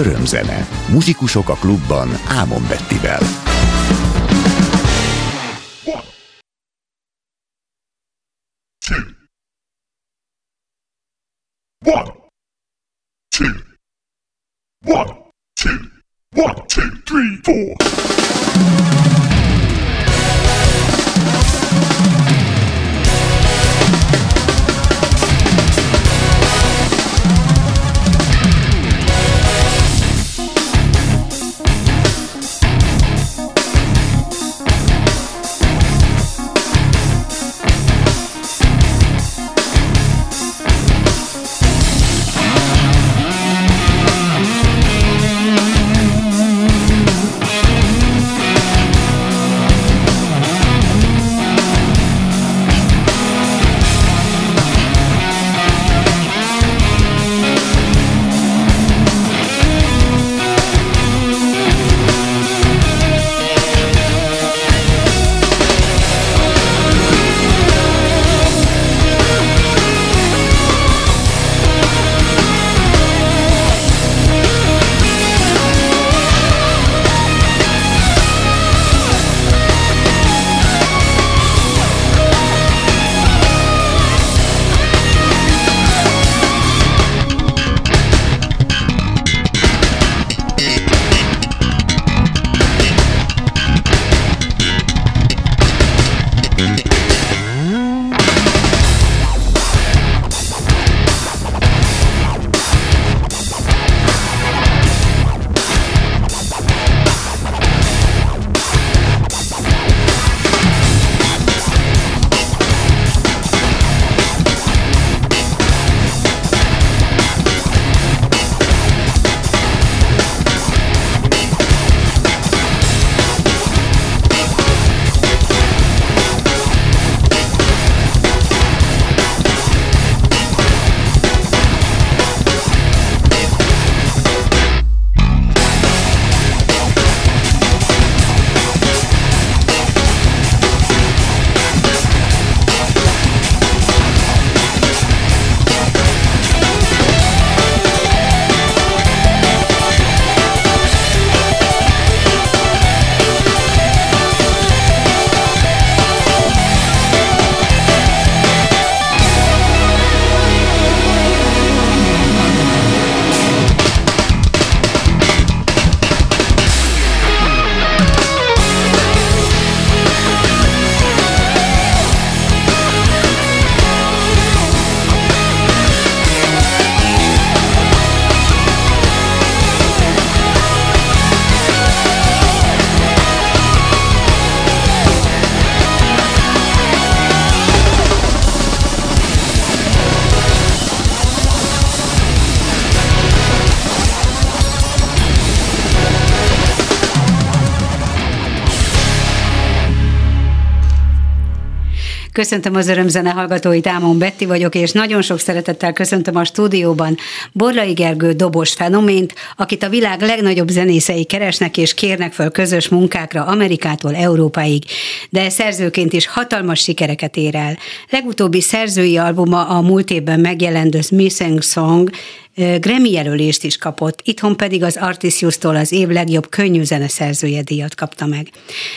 Örömzene. Muzsikusok a klubban Ámon Bettivel. One, two, one, two, one, two, three, four. Köszöntöm az örömzene hallgatóit, Ámon Betti vagyok, és nagyon sok szeretettel köszöntöm a stúdióban Borlai Gergő dobos fenomént, akit a világ legnagyobb zenészei keresnek és kérnek föl közös munkákra Amerikától Európáig, de szerzőként is hatalmas sikereket ér el. Legutóbbi szerzői albuma a múlt évben megjelent The Missing Song Grammy jelölést is kapott, itthon pedig az Artisius-tól az év legjobb könnyű zeneszerzője díjat kapta meg.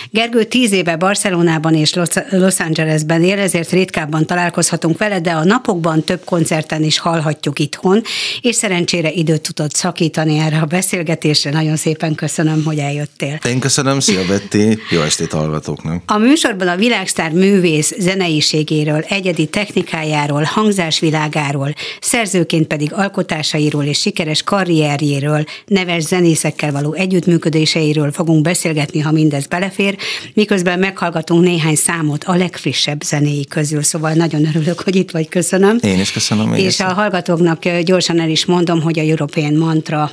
Gergő tíz éve Barcelonában és Los Angelesben él, ezért ritkábban találkozhatunk vele, de a napokban több koncerten is hallhatjuk itthon, és szerencsére időt tudott szakítani erre a beszélgetésre. Nagyon szépen köszönöm, hogy eljöttél. Én köszönöm, szia Betty, jó estét hallgatóknak. A műsorban a világsztár művész zeneiségéről, egyedi technikájáról, hangzásvilágáról, szerzőként pedig alkotás alkotásairól és sikeres karrierjéről, neves zenészekkel való együttműködéseiről fogunk beszélgetni, ha mindez belefér, miközben meghallgatunk néhány számot a legfrissebb zenéi közül, szóval nagyon örülök, hogy itt vagy, köszönöm. Én is köszönöm. És a hallgatóknak gyorsan el is mondom, hogy a European Mantra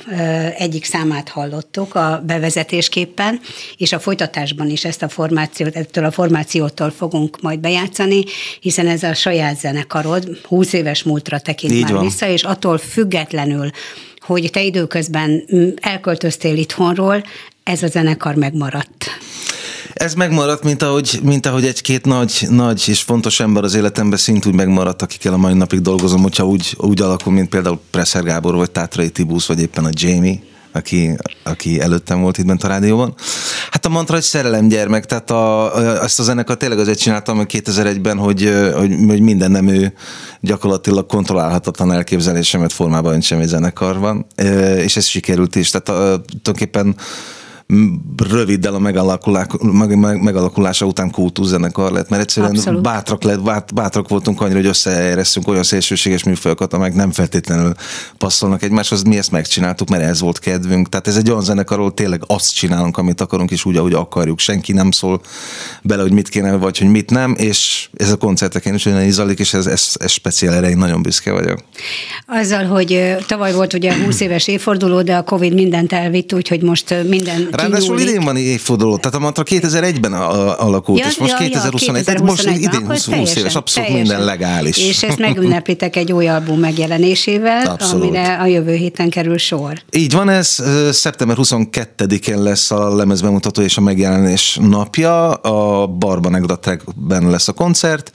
egyik számát hallottuk a bevezetésképpen, és a folytatásban is ezt a formációt, ettől a formációtól fogunk majd bejátszani, hiszen ez a saját zenekarod 20 éves múltra tekint Így már van. vissza, és attól függetlenül függetlenül, hogy te időközben mm, elköltöztél itthonról, ez a zenekar megmaradt. Ez megmaradt, mint ahogy, mint ahogy egy-két nagy, nagy és fontos ember az életemben szintúgy megmaradt, akikkel a mai napig dolgozom, hogyha úgy, úgy alakul, mint például Presser Gábor, vagy Tátrai Tibusz, vagy éppen a Jamie, aki, aki előttem volt itt bent a rádióban. Hát a mantra, hogy szerelem gyermek, tehát a, ezt a zenekar tényleg azért csináltam 2001-ben, hogy, hogy, hogy minden nemű gyakorlatilag kontrollálhatatlan elképzelésemet formában öntsem egy zenekarban, és ez sikerült is. Tehát a, tulajdonképpen röviddel a megalakulása után kultúrzenekar lett, mert egyszerűen Abszolút. bátrak, lett, bát, bátrak voltunk annyira, hogy összeeresztünk olyan szélsőséges műfajokat, amelyek nem feltétlenül passzolnak egymáshoz. Mi ezt megcsináltuk, mert ez volt kedvünk. Tehát ez egy olyan zenekar, ahol tényleg azt csinálunk, amit akarunk, és úgy, ahogy akarjuk. Senki nem szól bele, hogy mit kéne, vagy hogy mit nem, és ez a koncerteken is olyan izalik, és ez, ez, ez speciál erre én nagyon büszke vagyok. Azzal, hogy tavaly volt ugye 20 éves évforduló, de a Covid mindent elvitt, úgyhogy most minden Ráadásul idén van évforduló, tehát a mantra 2001-ben alakult, ja, és most ja, 2021, ja, most idén 20, 20 éves, abszolút teljesen. minden legális. És ezt megünneplitek egy új album megjelenésével, abszolút. amire a jövő héten kerül sor. Így van, ez szeptember 22-én lesz a lemezbemutató és a megjelenés napja, a Barba Negdatekben lesz a koncert,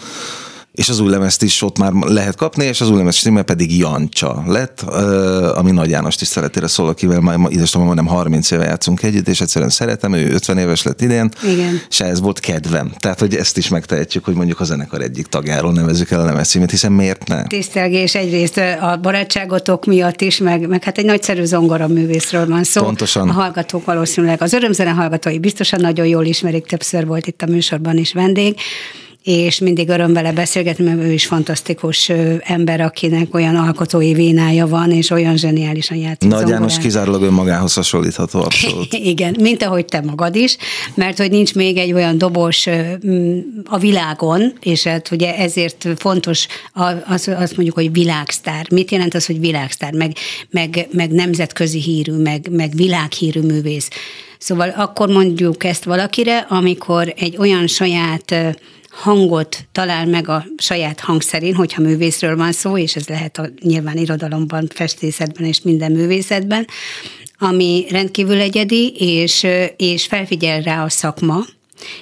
és az új lemezt is ott már lehet kapni, és az új lemez címe pedig Jancsa lett, ami Nagy János tiszteletére szól, akivel már idestomban majdnem 30 éve játszunk együtt, és egyszerűen szeretem, ő 50 éves lett idén, Igen. és ez volt kedvem. Tehát, hogy ezt is megtehetjük, hogy mondjuk a zenekar egyik tagjáról nevezzük el a lemez címét, hiszen miért ne? Tisztelgés egyrészt a barátságotok miatt is, meg, meg hát egy nagyszerű zongora művészről van szó. Pontosan. A hallgatók valószínűleg az örömzene hallgatói biztosan nagyon jól ismerik, többször volt itt a műsorban is vendég és mindig öröm vele beszélgetni, mert ő is fantasztikus ember, akinek olyan alkotói vénája van, és olyan zseniálisan játszik. Nagy János kizárólag önmagához hasonlítható, abszolút. Igen, mint ahogy te magad is, mert hogy nincs még egy olyan dobos a világon, és hát ugye ezért fontos az, az mondjuk, hogy világsztár. Mit jelent az, hogy világsztár? Meg, meg, meg nemzetközi hírű, meg, meg világhírű művész. Szóval akkor mondjuk ezt valakire, amikor egy olyan saját hangot talál meg a saját hangszerén, hogyha művészről van szó, és ez lehet a nyilván irodalomban, festészetben és minden művészetben, ami rendkívül egyedi, és, és felfigyel rá a szakma,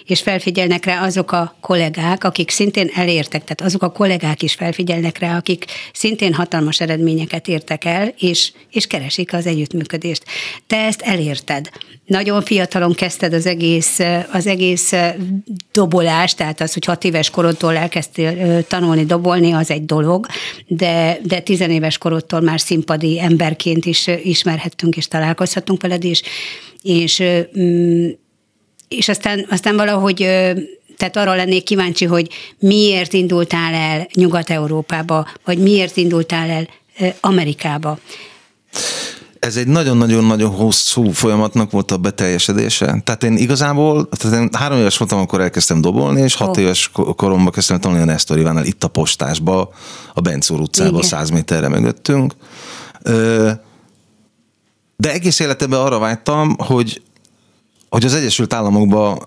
és felfigyelnek rá azok a kollégák, akik szintén elértek, tehát azok a kollégák is felfigyelnek rá, akik szintén hatalmas eredményeket értek el, és, és keresik az együttműködést. Te ezt elérted. Nagyon fiatalon kezdted az egész, az egész dobolást, tehát az, hogy hat éves korodtól elkezdtél tanulni dobolni, az egy dolog, de, de tizenéves korodtól már színpadi emberként is ismerhettünk és találkozhatunk veled, és, és mm, és aztán, aztán valahogy tehát arra lennék kíváncsi, hogy miért indultál el Nyugat-Európába, vagy miért indultál el Amerikába. Ez egy nagyon-nagyon-nagyon hosszú folyamatnak volt a beteljesedése. Tehát én igazából, tehát én három éves voltam, akkor elkezdtem dobolni, és hat oh. éves koromban kezdtem tanulni a Nestor Ivánál itt a postásba, a Bencúr utcába, száz méterre mögöttünk. De egész életemben arra vágytam, hogy hogy az Egyesült Államokban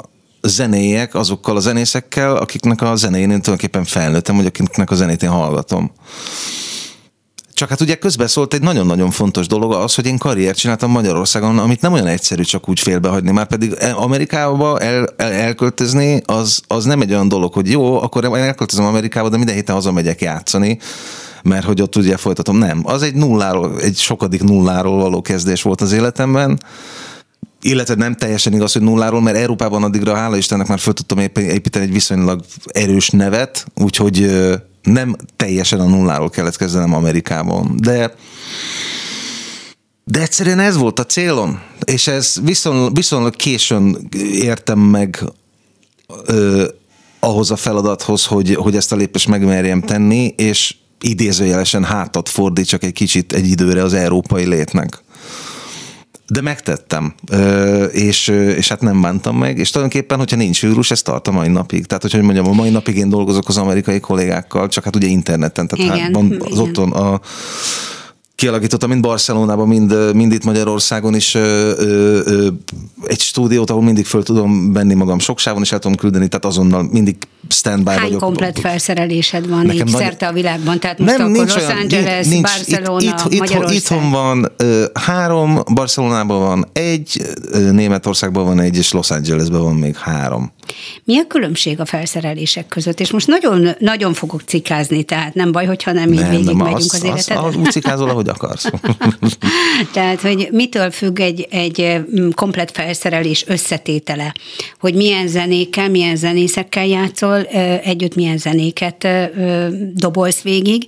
zenéjek azokkal a zenészekkel, akiknek a zenéjén én tulajdonképpen felnőttem, vagy akiknek a zenét én hallgatom. Csak hát ugye közben szólt egy nagyon-nagyon fontos dolog az, hogy én karriert csináltam Magyarországon, amit nem olyan egyszerű csak úgy félbehagyni, már pedig Amerikába el, el, elköltözni, az, az nem egy olyan dolog, hogy jó, akkor elköltözöm Amerikába, de minden héten hazamegyek játszani, mert hogy ott ugye folytatom. Nem, az egy nulláról, egy sokadik nulláról való kezdés volt az életemben, illetve nem teljesen igaz, hogy nulláról, mert Európában addigra, hála Istennek már föl tudtam építeni egy viszonylag erős nevet, úgyhogy nem teljesen a nulláról kellett kezdenem Amerikában. De de egyszerűen ez volt a célom, és ez viszonylag, viszonylag későn értem meg ö, ahhoz a feladathoz, hogy, hogy ezt a lépést megmerjem tenni, és idézőjelesen hátat fordítsak egy kicsit egy időre az európai létnek. De megtettem, és, és hát nem bántam meg, és tulajdonképpen, hogyha nincs vírus, ez tart a mai napig. Tehát, hogy mondjam, a mai napig én dolgozok az amerikai kollégákkal, csak hát ugye interneten, tehát hát igen, hát van az otthon a kialakítottam mind Barcelonában, mind, mind itt Magyarországon is ö, ö, ö, egy stúdiót, ahol mindig föl tudom venni magam soksávon, és el tudom küldeni, tehát azonnal mindig standby Hány vagyok. komplet felszerelésed van Nekem így nagy- szerte a világban? Tehát most Nem, akkor nincs Los olyan, Angeles, nincs, Barcelona, itt, itt, Magyarország. itthon van ö, három, Barcelonában van egy, ö, Németországban van egy, és Los Angelesben van még három. Mi a különbség a felszerelések között? És most nagyon, nagyon fogok cikázni, tehát nem baj, hogyha nem így végig megyünk az, életeden. Az, úgy cikázol, ahogy akarsz. Tehát, hogy mitől függ egy, egy komplet felszerelés összetétele? Hogy milyen zenékkel, milyen zenészekkel játszol, ö, együtt milyen zenéket dobolsz végig,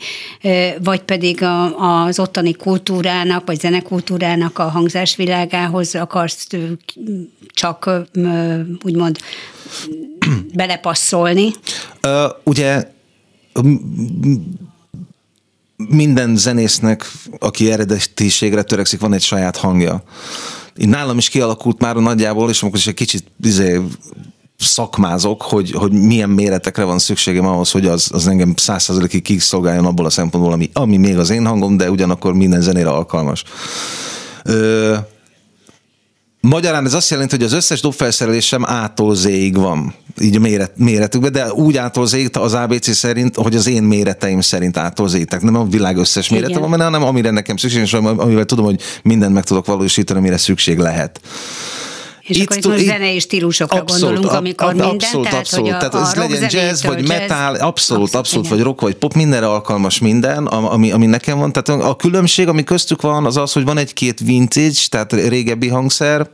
vagy pedig a, az ottani kultúrának, vagy zenekultúrának a hangzásvilágához akarsz csak úgymond belepasszolni. Ugye minden zenésznek, aki eredetiségre törekszik, van egy saját hangja. Én nálam is kialakult már nagyjából, és amikor is egy kicsit izé, szakmázok, hogy, hogy milyen méretekre van szükségem ahhoz, hogy az, az engem százszerzelékig kiszolgáljon abból a szempontból, ami, ami még az én hangom, de ugyanakkor minden zenére alkalmas. Ö, Magyarán ez azt jelenti, hogy az összes dobfelszerelésem A-tól Z-ig van, így a méret, méretükben, de úgy A-tól Z-ig az ABC szerint, hogy az én méreteim szerint A-tól Z-ig. Tehát nem a világ összes mérete Igen. van benne, hanem amire nekem szükség, és amivel tudom, hogy mindent meg tudok valósítani, amire szükség lehet. És Itt akkor itt most zenei stílusokra gondolunk, ab- amikor minden, abszolút, tehát, abszolút. tehát a ez legyen jazz, vagy metal, abszolút, abszolút, abszolút igen. vagy rock, vagy pop, mindenre alkalmas minden, am- ami, ami nekem van. Tehát a különbség, ami köztük van, az az, hogy van egy-két vintage, tehát régebbi hangszer,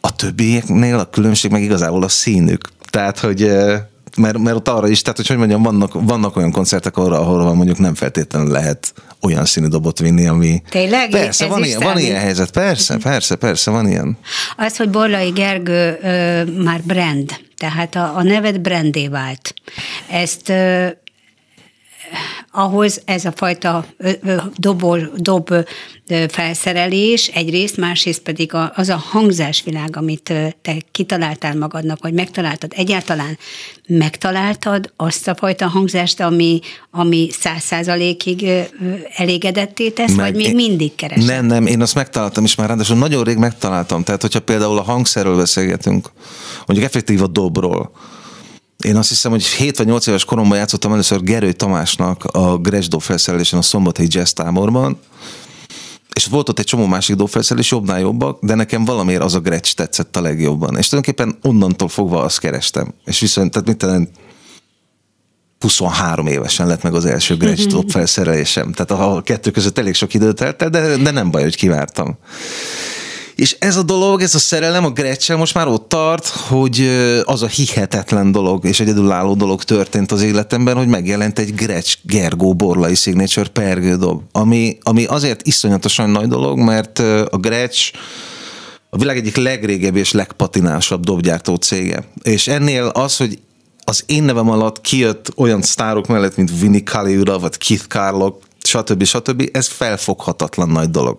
a többieknél a különbség meg igazából a színük. Tehát, hogy eh, mert, mert ott arra is, tehát hogy, hogy mondjam, vannak, vannak olyan koncertek, ahol, ahol mondjuk nem feltétlenül lehet olyan színű dobot vinni, ami... Tényleg? Persze, Ez van ilyen, van ilyen helyzet, persze, persze, persze, van ilyen. Az, hogy Borlai Gergő ö, már brand, tehát a, a neved brandé vált. Ezt ö, ahhoz ez a fajta dobol, dob felszerelés egyrészt, másrészt pedig az a hangzásvilág, amit te kitaláltál magadnak, vagy megtaláltad. Egyáltalán megtaláltad azt a fajta hangzást, ami, ami száz százalékig elégedetté tesz, vagy még én- mindig keresed? Nem, nem, én azt megtaláltam is már, ráadásul nagyon rég megtaláltam. Tehát, hogyha például a hangszerről beszélgetünk, mondjuk effektív a dobról, én azt hiszem, hogy 7 vagy 8 éves koromban játszottam először Gerő Tamásnak a Gresdo felszerelésen a Szombathelyi Jazz táborban, és volt ott egy csomó másik dobfelszerelés, jobbnál jobbak, de nekem valamiért az a Gretsch tetszett a legjobban. És tulajdonképpen onnantól fogva azt kerestem. És viszont, tehát mit talán 23 évesen lett meg az első Gretsch dob felszerelésem. Tehát a kettő között elég sok időt telt el, de, de nem baj, hogy kivártam. És ez a dolog, ez a szerelem a Gretchen most már ott tart, hogy az a hihetetlen dolog és egyedülálló dolog történt az életemben, hogy megjelent egy Gretsch Gergó Borlai Signature pergődob, ami, ami azért iszonyatosan nagy dolog, mert a Gretsch a világ egyik legrégebbi és legpatinásabb dobgyártó cége. És ennél az, hogy az én nevem alatt kijött olyan sztárok mellett, mint Vinnie Colaiuta, vagy Keith Carlock, stb. stb. Ez felfoghatatlan nagy dolog.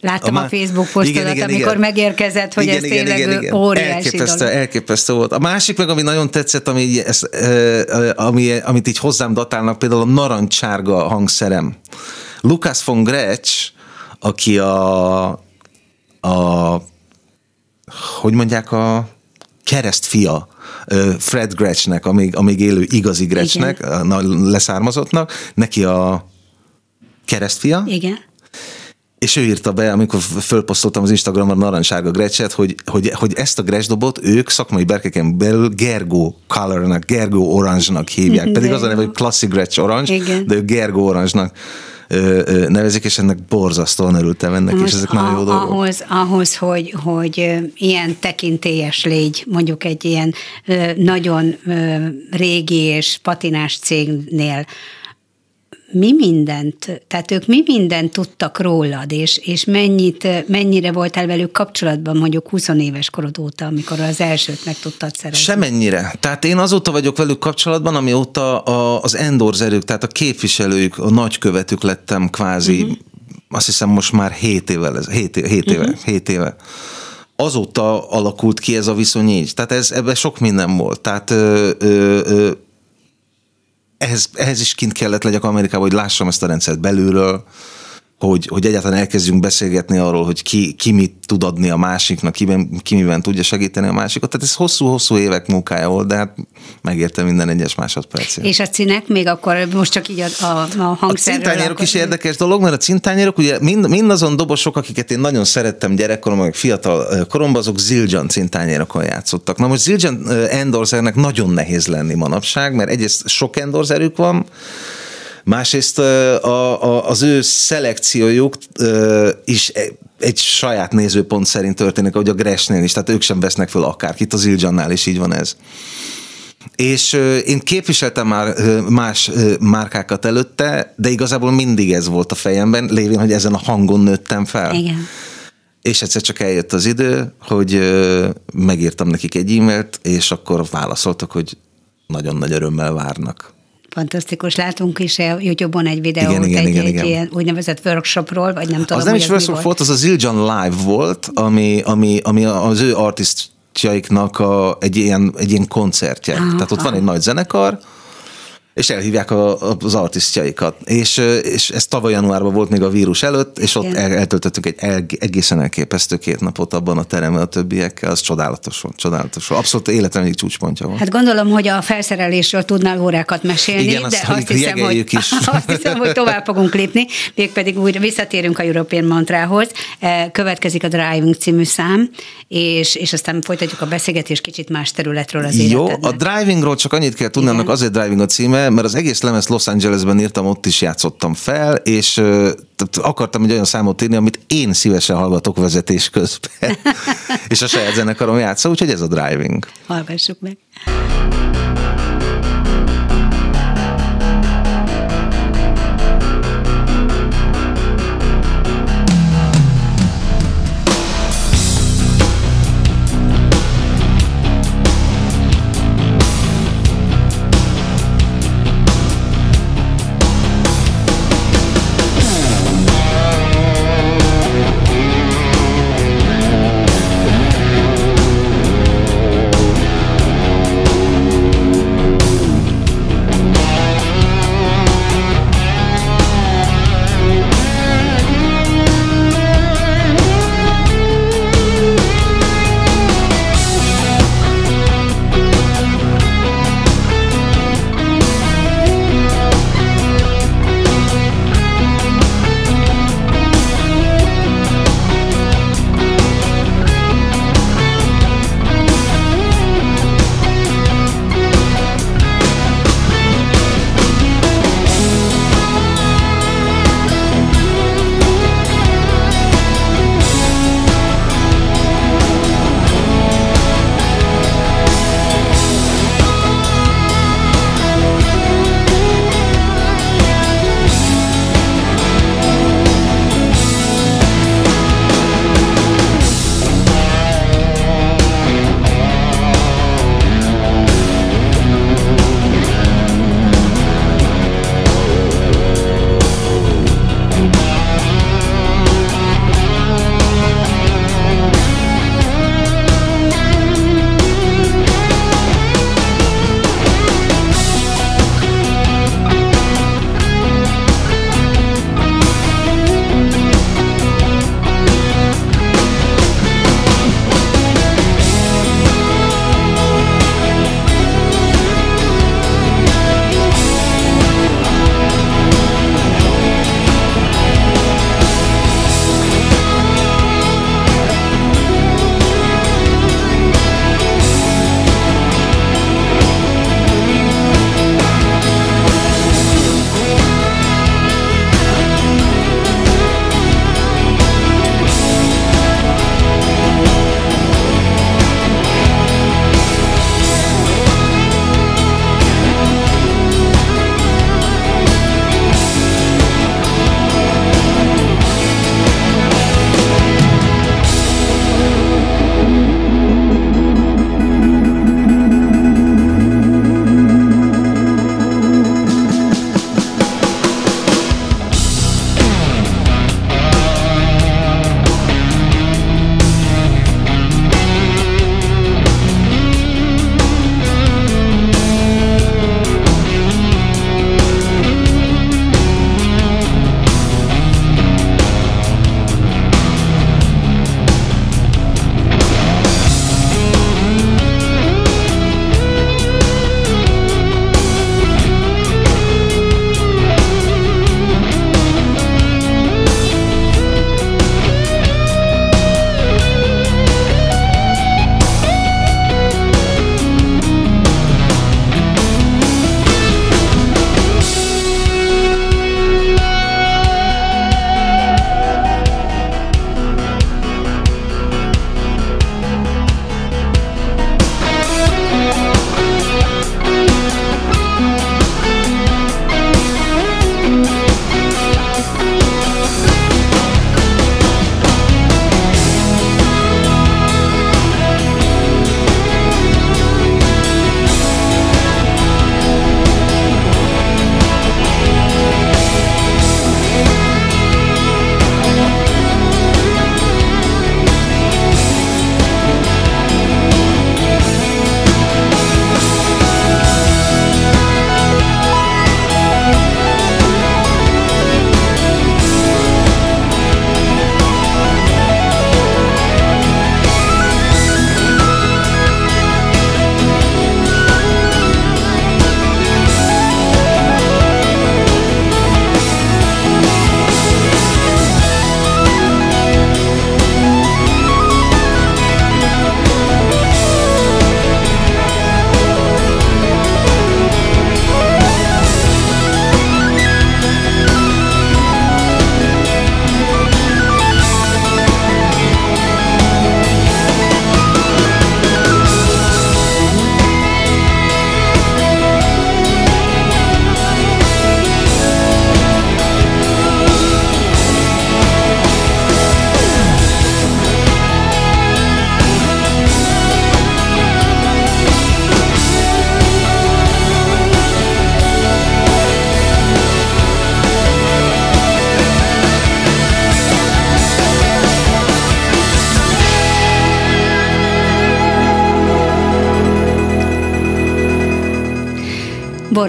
Láttam a, má- Facebook posztodat, amikor megérkezett, hogy ez tényleg óriási elképesztő, dolog. elképesztő volt. A másik meg, ami nagyon tetszett, ami, ö, ami, amit így hozzám datálnak, például a narancsárga hangszerem. Lukas von Gretsch, aki a, a hogy mondják, a keresztfia Fred Gretschnek, a még, a még élő igazi Gretschnek, a na- leszármazottnak, neki a keresztfia, Igen. És ő írta be, amikor fölposztoltam az Instagramon a narancssárga Gretchet, hogy, hogy, hogy ezt a Gretsch dobot ők szakmai berkeken belül Gergo Colornak, Gergo Orange-nak hívják. Pedig az a neve, hogy Classic Gretsch Orange, Igen. de ők Gergo Orange-nak nevezik, és ennek borzasztóan örültem ennek, és Most ezek nagyon jó a- dolgok. Ahhoz, ahhoz hogy, hogy ilyen tekintélyes légy, mondjuk egy ilyen nagyon régi és patinás cégnél, mi mindent, tehát ők mi mindent tudtak rólad, és, és mennyit, mennyire voltál velük kapcsolatban mondjuk 20 éves korod óta, amikor az elsőt meg tudtad szerezni? Semennyire. Tehát én azóta vagyok velük kapcsolatban, amióta a, az endorzerük, tehát a képviselőjük, a nagykövetük lettem kvázi, uh-huh. azt hiszem most már 7 évvel, ez, 7, 7 éve, uh-huh. 7 éve. Azóta alakult ki ez a viszony így. Tehát ez, ebben sok minden volt. Tehát ö, ö, ö, ehhez, ehhez is kint kellett legyek Amerikában, hogy lássam ezt a rendszert belülről, hogy, hogy egyáltalán elkezdjünk beszélgetni arról, hogy ki, ki mit tud adni a másiknak, ki, ki miben tudja segíteni a másikat. Tehát ez hosszú-hosszú évek munkája volt, de hát megérte minden egyes másodpercet. És a színek még akkor most csak így a, a, a hangszerről. A cintányérok akkor... is érdekes dolog, mert a cintányérok, ugye mind, mind azon dobosok, akiket én nagyon szerettem gyerekkoromban, meg fiatal koromban, azok Zildjian cintányérokon játszottak. Na most Zildjian endorzernek nagyon nehéz lenni manapság, mert egyrészt sok endorzerük van, Másrészt a, a, az ő szelekciójuk is e, egy saját nézőpont szerint történik, ahogy a Gresnél is, tehát ők sem vesznek föl akárkit, az Iljannál is így van ez. És én képviseltem már más márkákat előtte, de igazából mindig ez volt a fejemben, lévén, hogy ezen a hangon nőttem fel. Igen. És egyszer csak eljött az idő, hogy megírtam nekik egy e-mailt, és akkor válaszoltak, hogy nagyon nagy örömmel várnak. Fantasztikus. Látunk is a YouTube-on egy videót Igen, igen, egy, igen, egy igen. ilyen úgynevezett workshopról, vagy nem tudom, Az nem is workshop volt, az a Zildjian Live volt, ami, ami, ami az ő artistjaiknak a, egy, ilyen, egy ilyen koncertje. Aha, Tehát ott van egy nagy zenekar, és elhívják a, az artisztjaikat. És, és ez tavaly januárban volt még a vírus előtt, és ott Igen. el, eltöltöttük egy el, egészen elképesztő két napot abban a teremben a többiekkel, az csodálatos volt, csodálatos volt. Abszolút életem egyik csúcspontja volt. Hát gondolom, hogy a felszerelésről tudnál órákat mesélni, Igen, de azt azt hiszem, hogy, is. azt hiszem, hogy tovább fogunk lépni, mégpedig újra visszatérünk a European Mantrához. Eh, Következik a Driving című szám, és, és aztán folytatjuk a beszélgetést kicsit más területről az Jó, életednek. a drivingról csak annyit kell annak azért driving a címe, mert az egész lemez Los Angelesben írtam, ott is játszottam fel, és akartam egy olyan számot írni, amit én szívesen hallgatok vezetés közben. és a saját zenekarom játsza, úgyhogy ez a driving. Hallgassuk meg.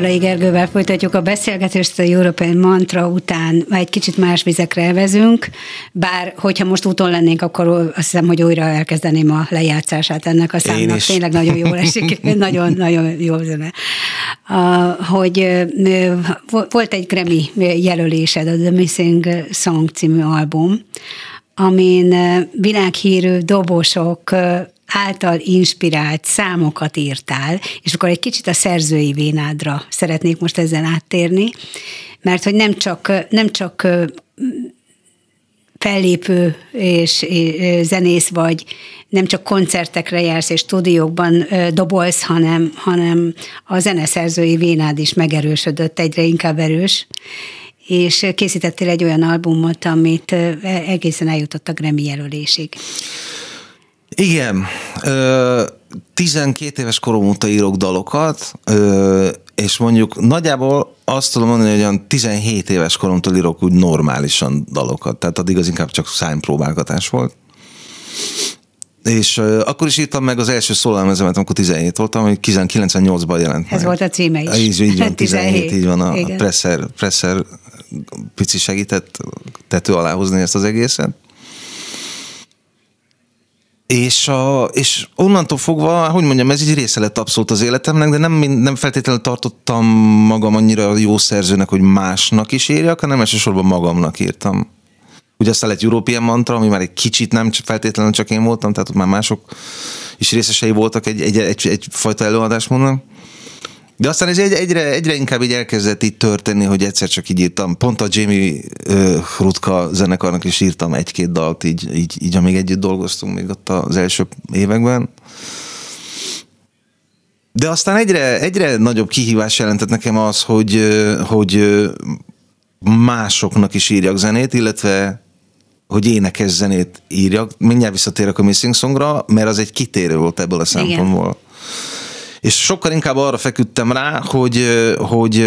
Borlai Gergővel folytatjuk a beszélgetést a European Mantra után, egy kicsit más vizekre elvezünk, bár hogyha most úton lennénk, akkor azt hiszem, hogy újra elkezdeném a lejátszását ennek a számnak. Tényleg nagyon jól esik, nagyon-nagyon jó zene. Hogy volt egy Grammy jelölésed, a The Missing Song című album, amin világhírű dobosok által inspirált számokat írtál, és akkor egy kicsit a szerzői vénádra szeretnék most ezzel áttérni, mert hogy nem csak, nem csak fellépő és zenész vagy, nem csak koncertekre jársz és stúdiókban dobolsz, hanem, hanem a zeneszerzői vénád is megerősödött, egyre inkább erős, és készítettél egy olyan albumot, amit egészen eljutott a Grammy jelölésig. Igen, 12 éves korom óta írok dalokat, és mondjuk nagyjából azt tudom mondani, hogy olyan 17 éves koromtól írok úgy normálisan dalokat, tehát addig az inkább csak szájpróbálgatás volt. És uh, akkor is írtam meg az első szólalmezemet, amikor 17 voltam, hogy 98-ban jelent Ez meg. volt a címe is. Így, így van, 17, 17 így van, a, a presser, presser pici segített tető alá hozni ezt az egészet. És, a, és onnantól fogva, hogy mondjam, ez így része lett abszolút az életemnek, de nem, nem feltétlenül tartottam magam annyira jó szerzőnek, hogy másnak is írjak, hanem elsősorban magamnak írtam. Ugye aztán lett European Mantra, ami már egy kicsit nem feltétlenül csak én voltam, tehát ott már mások is részesei voltak egy, egy, egy, egy fajta előadásmódnak. De aztán ez egy, egyre, egyre inkább így elkezdett így történni, hogy egyszer csak így írtam. Pont a Jamie uh, Rutka zenekarnak is írtam egy-két dalt, így, így, így amíg együtt dolgoztunk még ott az első években. De aztán egyre, egyre nagyobb kihívás jelentett nekem az, hogy, hogy másoknak is írjak zenét, illetve hogy énekes zenét írjak. Mindjárt visszatérek a Missing Songra, mert az egy kitérő volt ebből a szempontból. Igen és sokkal inkább arra feküdtem rá, hogy, hogy,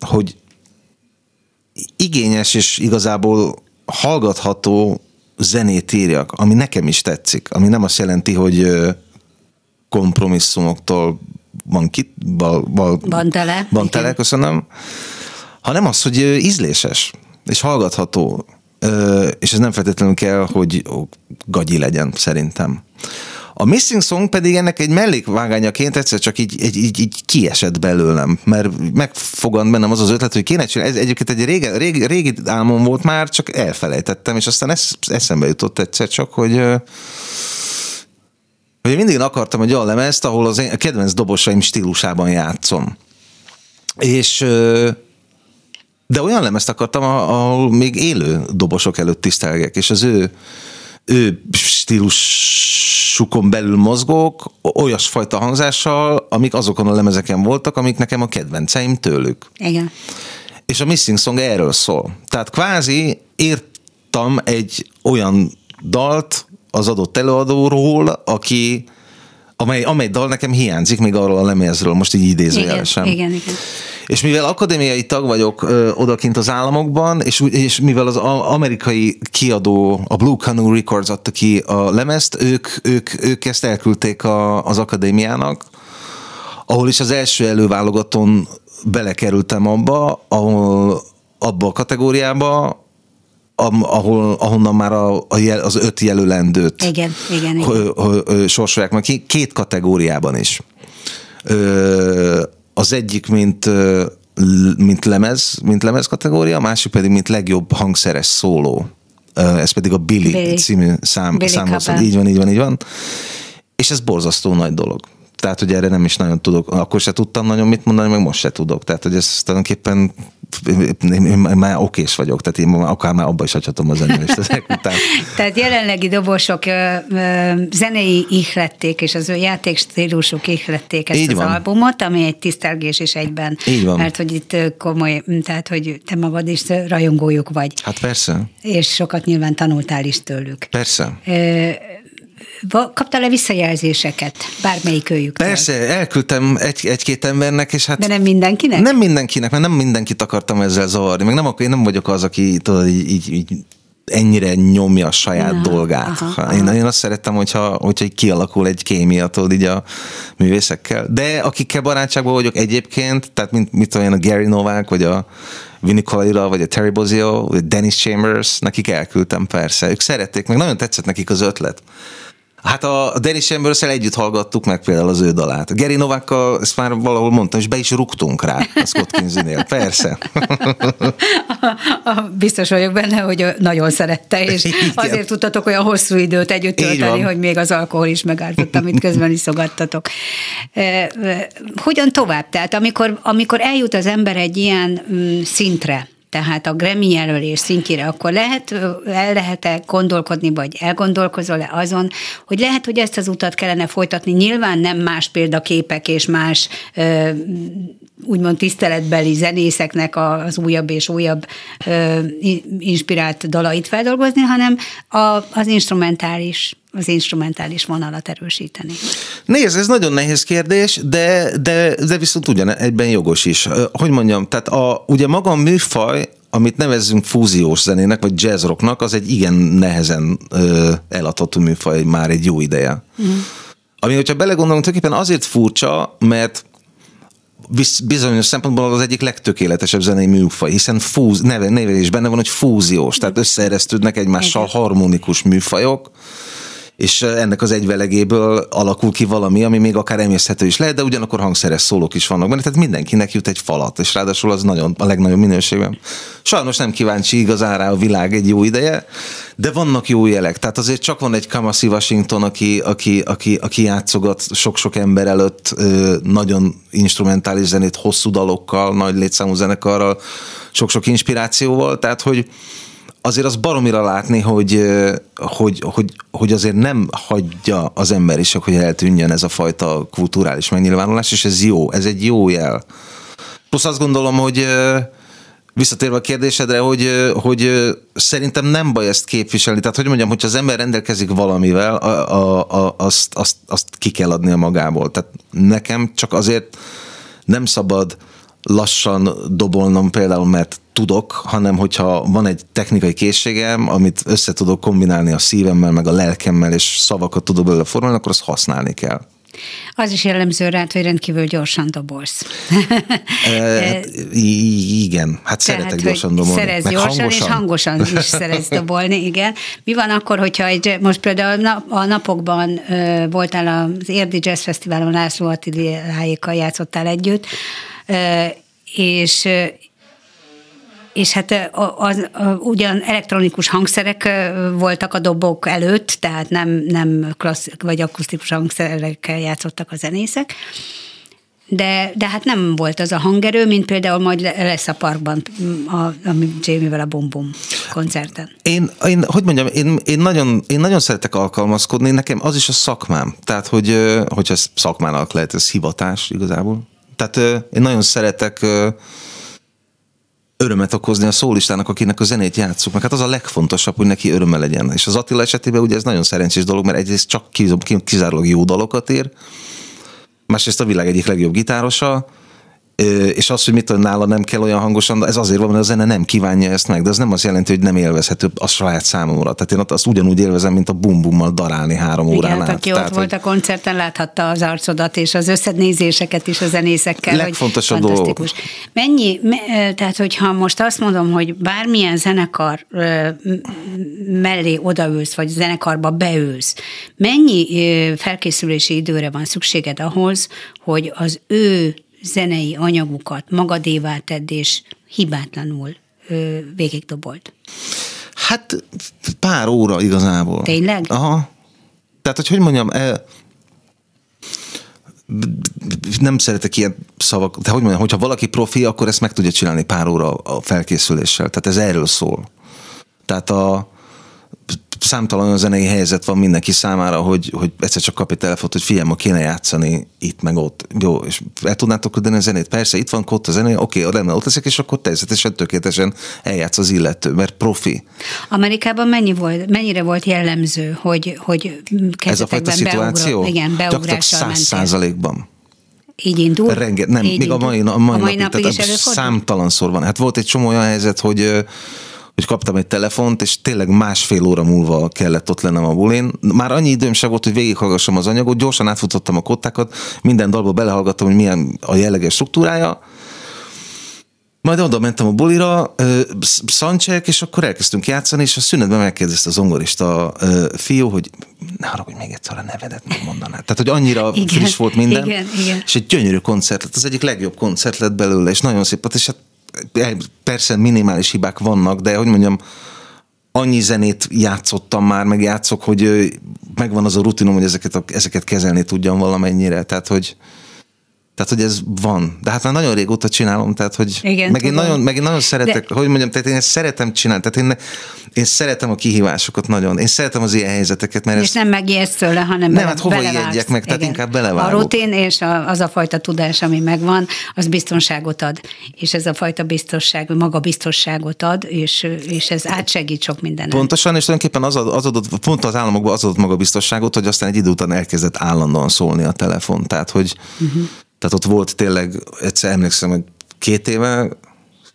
hogy igényes és igazából hallgatható zenét írjak, ami nekem is tetszik, ami nem azt jelenti, hogy kompromisszumoktól van, ki, bal, bal, van tele, van tele köszönöm, hanem az, hogy ízléses és hallgatható, és ez nem feltétlenül kell, hogy gagyi legyen szerintem. A Missing Song pedig ennek egy mellékvágányaként egyszer csak így, így, így, így kiesett belőlem, mert megfogant bennem az az ötlet, hogy kéne csinálni. Ez egyébként egy régi, régi, régi álmom volt már, csak elfelejtettem, és aztán ez, eszembe jutott egyszer csak, hogy hogy mindig akartam egy olyan lemezt, ahol az én, a kedvenc dobosaim stílusában játszom. És de olyan lemezt akartam, ahol még élő dobosok előtt tisztelgek, és az ő ő stílusukon belül mozgok, olyasfajta hangzással, amik azokon a lemezeken voltak, amik nekem a kedvenceim tőlük. Igen. És a Missing Song erről szól. Tehát kvázi írtam egy olyan dalt az adott előadóról, aki amely, amely dal nekem hiányzik még arról a lemezről, most így idézőjelesen. Igen, igen, igen. És mivel akadémiai tag vagyok ö, odakint az államokban, és, és mivel az amerikai kiadó, a Blue Canoe Records adta ki a lemezt, ők, ők, ők ezt elküldték a, az akadémiának, ahol is az első előválogatón belekerültem abba, ahol abba a kategóriába, ahol, ahonnan már a, a jel, az öt jelölendőt igen, igen, igen. sorsolják meg két kategóriában is. Ö, az egyik, mint mint lemez, mint lemez kategória, a másik pedig, mint legjobb hangszeres szóló. Ez pedig a Billy, Billy. című szám, számhoz. Így van, így van, így van. És ez borzasztó nagy dolog. Tehát, hogy erre nem is nagyon tudok, akkor se tudtam nagyon mit mondani, meg most se tudok. Tehát, hogy ez tulajdonképpen én már okés vagyok, tehát én akár már abba is hagyhatom a zenélést ezek után. tehát jelenlegi dobosok ö, ö, zenei ihlették, és az ő játékstílusuk ihlették ezt Így az van. albumot, ami egy tisztelgés is egyben. Így van. Mert hogy itt komoly, tehát hogy te magad is rajongójuk vagy. Hát persze. És sokat nyilván tanultál is tőlük. Persze. Ö, Kaptál-e visszajelzéseket bármelyik őjük? Persze, elküldtem egy, egy-két embernek, és hát... De nem mindenkinek? Nem mindenkinek, mert nem mindenkit akartam ezzel zavarni. Meg nem, én nem vagyok az, aki tudod, így, így, így ennyire nyomja a saját Na, dolgát. aha, Ha, én, én azt szerettem, hogyha, hogyha kialakul egy kémia, tudod, így a művészekkel. De akikkel barátságban vagyok egyébként, tehát mint, tudom én, a Gary Novák, vagy a Vinny Colaiuta, vagy a Terry Bozzio, vagy Dennis Chambers, nekik elküldtem persze. Ők szerették, meg nagyon tetszett nekik az ötlet. Hát a Dennis chambers együtt hallgattuk meg például az ő dalát. Gary Novákkal, ezt már valahol mondtam, és be is rúgtunk rá a Scott Kinsey-nél. Persze. Biztos vagyok benne, hogy nagyon szerette, és Igen. azért tudtatok olyan hosszú időt együtt tölteni, hogy még az alkohol is megártott, amit közben iszogattatok. Eh, eh, Hogyan tovább? Tehát amikor, amikor eljut az ember egy ilyen mm, szintre, tehát a Grammy jelölés szintjére, akkor lehet, el lehet-e gondolkodni, vagy elgondolkozol-e azon, hogy lehet, hogy ezt az utat kellene folytatni. Nyilván nem más példaképek és más ö, úgymond tiszteletbeli zenészeknek az újabb és újabb ö, inspirált dalait feldolgozni, hanem a, az instrumentális az instrumentális vonalat erősíteni. Nézd, ez nagyon nehéz kérdés, de, de, de viszont ugyan egyben jogos is. Hogy mondjam, tehát a, ugye maga a műfaj, amit nevezzünk fúziós zenének, vagy jazzrocknak, az egy igen nehezen ö, eladható műfaj már egy jó ideje. Mm. Ami, hogyha belegondolunk, tulajdonképpen azért furcsa, mert bizonyos szempontból az egyik legtökéletesebb zenei műfaj, hiszen fúz, neve, neve is benne van, hogy fúziós, tehát összeeresztődnek egymással harmonikus műfajok, és ennek az egyvelegéből alakul ki valami, ami még akár emészhető is lehet, de ugyanakkor hangszeres szólók is vannak benne, tehát mindenkinek jut egy falat, és ráadásul az nagyon a legnagyobb minőségben. Sajnos nem kíváncsi igazán rá a világ egy jó ideje, de vannak jó jelek. Tehát azért csak van egy Kamasi Washington, aki, aki, aki, aki játszogat sok-sok ember előtt nagyon instrumentális zenét, hosszú dalokkal, nagy létszámú zenekarral, sok-sok inspirációval, tehát hogy azért az baromira látni, hogy, hogy, hogy, hogy azért nem hagyja az ember is, hogy eltűnjön ez a fajta kulturális megnyilvánulás, és ez jó, ez egy jó jel. Plusz azt gondolom, hogy visszatérve a kérdésedre, hogy, hogy szerintem nem baj ezt képviselni. Tehát, hogy mondjam, hogyha az ember rendelkezik valamivel, a, a, a, azt, azt, azt ki kell adnia magából. Tehát nekem csak azért nem szabad lassan dobolnom például, mert tudok, hanem hogyha van egy technikai készségem, amit össze tudok kombinálni a szívemmel, meg a lelkemmel, és szavakat tudok belőle formálni, akkor azt használni kell. Az is jellemző rád, hogy rendkívül gyorsan dobolsz. E, igen, hát szeretek hogy gyorsan dobolni. Szerez meg gyorsan, hangosan. és hangosan is szeretsz dobolni, igen. Mi van akkor, hogyha egy, most például a nap- a napokban voltál az Érdi Jazz Fesztiválon, László Attiláékkal játszottál együtt, és és hát az, az, ugyan elektronikus hangszerek voltak a dobok előtt, tehát nem, nem klasszik vagy akusztikus hangszerekkel játszottak a zenészek, de, de hát nem volt az a hangerő, mint például majd le- lesz a parkban, a, ami Jamie-vel a Bum koncerten. Én, én, hogy mondjam, én, én, nagyon, én nagyon szeretek alkalmazkodni, nekem az is a szakmám. Tehát, hogy, hogyha szakmának lehet, ez hivatás igazából. Tehát én nagyon szeretek örömet okozni a szólistának, akinek a zenét játszuk. Meg hát az a legfontosabb, hogy neki öröme legyen. És az Attila esetében ugye ez nagyon szerencsés dolog, mert egyrészt csak kiz- ki- kizárólag jó dalokat ír, másrészt a világ egyik legjobb gitárosa, és az, hogy mit tudom, nála nem kell olyan hangosan, ez azért van, mert a zene nem kívánja ezt meg, de az nem azt jelenti, hogy nem élvezhető a saját számomra. Tehát én azt ugyanúgy élvezem, mint a bum-bummal darálni három órán Igen, át. hát aki ott Tehát, volt hogy a koncerten, láthatta az arcodat és az összednézéseket is a zenészekkel. hogy Legfontosabb fantasztikus. Mennyi, me, tehát hogyha most azt mondom, hogy bármilyen zenekar mellé odaülsz, vagy zenekarba beülsz, mennyi felkészülési időre van szükséged ahhoz, hogy az ő zenei anyagukat magadévá tedd, és hibátlanul ö, végigdobold? Hát pár óra igazából. Tényleg? Aha. Tehát, hogy hogy mondjam, eh, nem szeretek ilyen szavak, de hogy mondjam, hogyha valaki profi, akkor ezt meg tudja csinálni pár óra a felkészüléssel. Tehát ez erről szól. Tehát a számtalan olyan zenei helyzet van mindenki számára, hogy, hogy egyszer csak kap egy telefont, hogy figyelj, ma kéne játszani itt meg ott. Jó, és el tudnátok küldeni a zenét? Persze, itt van ott a zene, oké, rendben, ott leszek, és akkor természetesen tökéletesen eljátsz az illető, mert profi. Amerikában mennyi volt, mennyire volt jellemző, hogy, hogy Ez a fajta szituáció? Beugró, igen, beugrással száz százalékban. Így indul? Renge, nem, Így még a indul? mai, a mai, a mai napig, napig is előfordul? számtalanszor van. Hát volt egy csomó olyan helyzet, hogy hogy kaptam egy telefont, és tényleg másfél óra múlva kellett ott lennem a bulin. Már annyi időm sem volt, hogy végighallgassam az anyagot, gyorsan átfutottam a kottákat, minden dalba belehallgattam, hogy milyen a jelleges struktúrája, majd oda mentem a bulira, szancsek, és akkor elkezdtünk játszani, és a szünetben megkérdezte a zongorista fiú, hogy ne haragudj még egyszer a nevedet megmondanád. Tehát, hogy annyira igen, friss volt minden. Igen, igen. És egy gyönyörű koncert lett, az egyik legjobb koncert lett belőle, és nagyon szép és hát persze minimális hibák vannak, de hogy mondjam, annyi zenét játszottam már, meg játszok, hogy megvan az a rutinom, hogy ezeket, ezeket kezelni tudjam valamennyire. Tehát, hogy tehát, hogy ez van. De hát már nagyon régóta csinálom, tehát, hogy Igen, meg, én tudom. nagyon, meg én nagyon szeretek, De- hogy mondjam, tehát én ezt szeretem csinálni, tehát én, én szeretem a kihívásokat nagyon. Én szeretem az ilyen helyzeteket, mert És ez, nem megijedsz tőle, hanem Nem, hát hova ijedjek meg? Tehát Igen. inkább belevágok. A rutin és a, az a fajta tudás, ami megvan, az biztonságot ad. És ez a fajta biztonság, magabiztosságot ad, és, és ez átsegít sok mindenen. Pontosan, és tulajdonképpen az, az adott, pont az államokban az adott magabiztosságot, hogy aztán egy idő után elkezdett állandóan szólni a telefon. Tehát, hogy uh-huh. Tehát ott volt tényleg, egyszer emlékszem, hogy két éve,